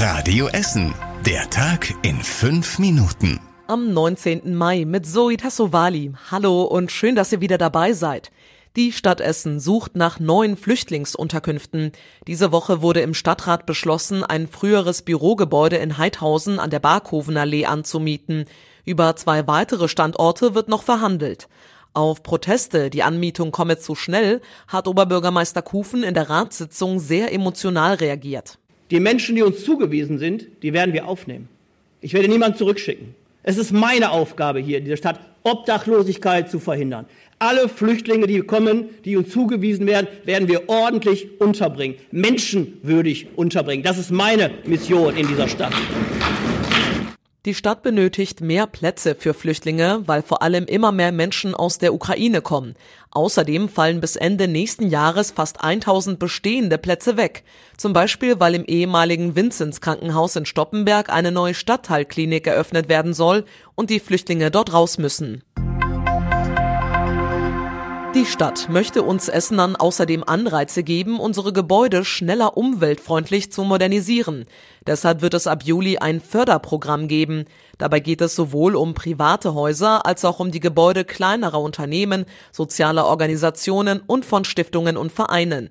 Radio Essen. Der Tag in fünf Minuten. Am 19. Mai mit Zoe Tassovali. Hallo und schön, dass ihr wieder dabei seid. Die Stadt Essen sucht nach neuen Flüchtlingsunterkünften. Diese Woche wurde im Stadtrat beschlossen, ein früheres Bürogebäude in Heidhausen an der Barkovenallee anzumieten. Über zwei weitere Standorte wird noch verhandelt. Auf Proteste, die Anmietung komme zu schnell, hat Oberbürgermeister Kufen in der Ratssitzung sehr emotional reagiert. Die Menschen, die uns zugewiesen sind, die werden wir aufnehmen. Ich werde niemanden zurückschicken. Es ist meine Aufgabe hier in dieser Stadt, Obdachlosigkeit zu verhindern. Alle Flüchtlinge, die kommen, die uns zugewiesen werden, werden wir ordentlich unterbringen, menschenwürdig unterbringen. Das ist meine Mission in dieser Stadt. Die Stadt benötigt mehr Plätze für Flüchtlinge, weil vor allem immer mehr Menschen aus der Ukraine kommen. Außerdem fallen bis Ende nächsten Jahres fast 1000 bestehende Plätze weg. Zum Beispiel, weil im ehemaligen Vinzenz Krankenhaus in Stoppenberg eine neue Stadtteilklinik eröffnet werden soll und die Flüchtlinge dort raus müssen. Die Stadt möchte uns Essenern außerdem Anreize geben, unsere Gebäude schneller umweltfreundlich zu modernisieren. Deshalb wird es ab Juli ein Förderprogramm geben. Dabei geht es sowohl um private Häuser als auch um die Gebäude kleinerer Unternehmen, sozialer Organisationen und von Stiftungen und Vereinen.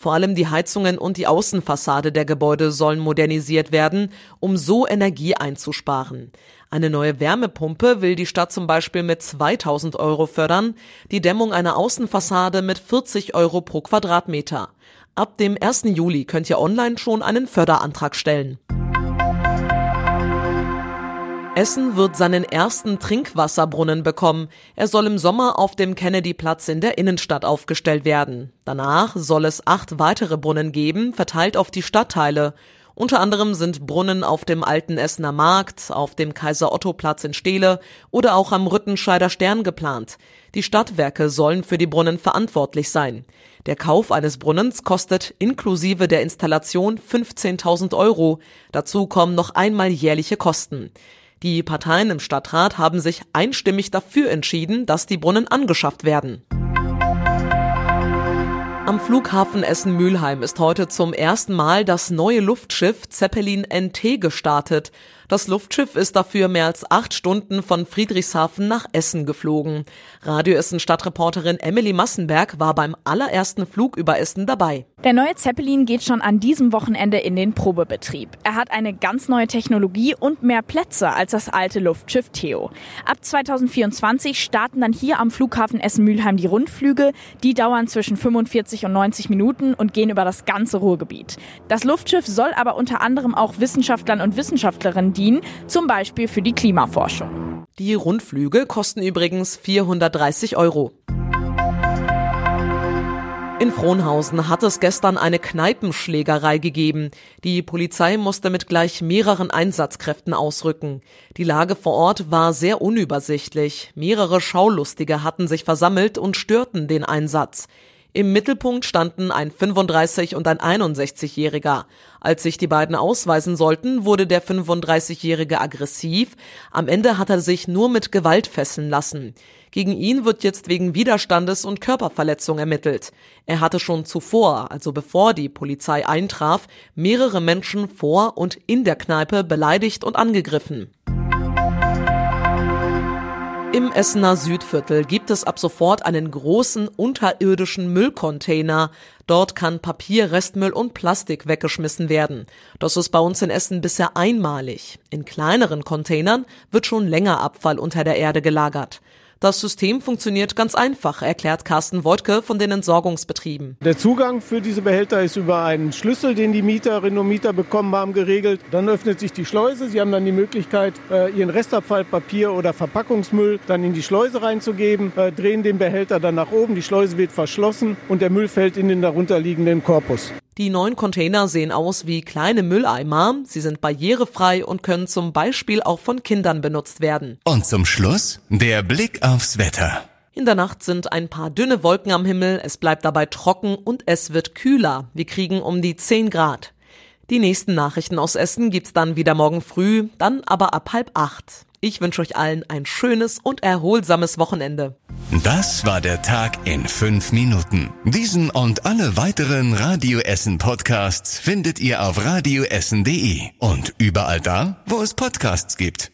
Vor allem die Heizungen und die Außenfassade der Gebäude sollen modernisiert werden, um so Energie einzusparen. Eine neue Wärmepumpe will die Stadt zum Beispiel mit 2000 Euro fördern, die Dämmung einer Außenfassade mit 40 Euro pro Quadratmeter. Ab dem 1. Juli könnt ihr online schon einen Förderantrag stellen. Essen wird seinen ersten Trinkwasserbrunnen bekommen. Er soll im Sommer auf dem Kennedyplatz in der Innenstadt aufgestellt werden. Danach soll es acht weitere Brunnen geben, verteilt auf die Stadtteile. Unter anderem sind Brunnen auf dem alten Essener Markt, auf dem Kaiser-Otto-Platz in Steele oder auch am Rüttenscheider Stern geplant. Die Stadtwerke sollen für die Brunnen verantwortlich sein. Der Kauf eines Brunnens kostet inklusive der Installation 15.000 Euro. Dazu kommen noch einmal jährliche Kosten. Die Parteien im Stadtrat haben sich einstimmig dafür entschieden, dass die Brunnen angeschafft werden. Am Flughafen Essen-Mülheim ist heute zum ersten Mal das neue Luftschiff Zeppelin NT gestartet. Das Luftschiff ist dafür mehr als acht Stunden von Friedrichshafen nach Essen geflogen. Radio Essen Stadtreporterin Emily Massenberg war beim allerersten Flug über Essen dabei. Der neue Zeppelin geht schon an diesem Wochenende in den Probebetrieb. Er hat eine ganz neue Technologie und mehr Plätze als das alte Luftschiff Theo. Ab 2024 starten dann hier am Flughafen Essen-Mülheim die Rundflüge. Die dauern zwischen 45 und 90 Minuten und gehen über das ganze Ruhrgebiet. Das Luftschiff soll aber unter anderem auch Wissenschaftlern und Wissenschaftlerinnen dienen, zum Beispiel für die Klimaforschung. Die Rundflüge kosten übrigens 430 Euro. In Frohnhausen hat es gestern eine Kneipenschlägerei gegeben. Die Polizei musste mit gleich mehreren Einsatzkräften ausrücken. Die Lage vor Ort war sehr unübersichtlich. Mehrere Schaulustige hatten sich versammelt und störten den Einsatz. Im Mittelpunkt standen ein 35 und ein 61-Jähriger. Als sich die beiden ausweisen sollten, wurde der 35-Jährige aggressiv. Am Ende hat er sich nur mit Gewalt fesseln lassen. Gegen ihn wird jetzt wegen Widerstandes und Körperverletzung ermittelt. Er hatte schon zuvor, also bevor die Polizei eintraf, mehrere Menschen vor und in der Kneipe beleidigt und angegriffen. Im Essener Südviertel gibt es ab sofort einen großen unterirdischen Müllcontainer. Dort kann Papier, Restmüll und Plastik weggeschmissen werden. Das ist bei uns in Essen bisher einmalig. In kleineren Containern wird schon länger Abfall unter der Erde gelagert. Das System funktioniert ganz einfach, erklärt Carsten Wojtke von den Entsorgungsbetrieben. Der Zugang für diese Behälter ist über einen Schlüssel, den die Mieterinnen und Mieter bekommen haben, geregelt. Dann öffnet sich die Schleuse. Sie haben dann die Möglichkeit, äh, ihren Restabfall, Papier oder Verpackungsmüll dann in die Schleuse reinzugeben, äh, drehen den Behälter dann nach oben, die Schleuse wird verschlossen und der Müll fällt in den darunterliegenden Korpus. Die neuen Container sehen aus wie kleine Mülleimer. Sie sind barrierefrei und können zum Beispiel auch von Kindern benutzt werden. Und zum Schluss der Blick aufs Wetter. In der Nacht sind ein paar dünne Wolken am Himmel, es bleibt dabei trocken und es wird kühler. Wir kriegen um die 10 Grad. Die nächsten Nachrichten aus Essen gibt's dann wieder morgen früh, dann aber ab halb acht. Ich wünsche euch allen ein schönes und erholsames Wochenende. Das war der Tag in fünf Minuten. Diesen und alle weiteren Radio Essen Podcasts findet ihr auf radioessen.de und überall da, wo es Podcasts gibt.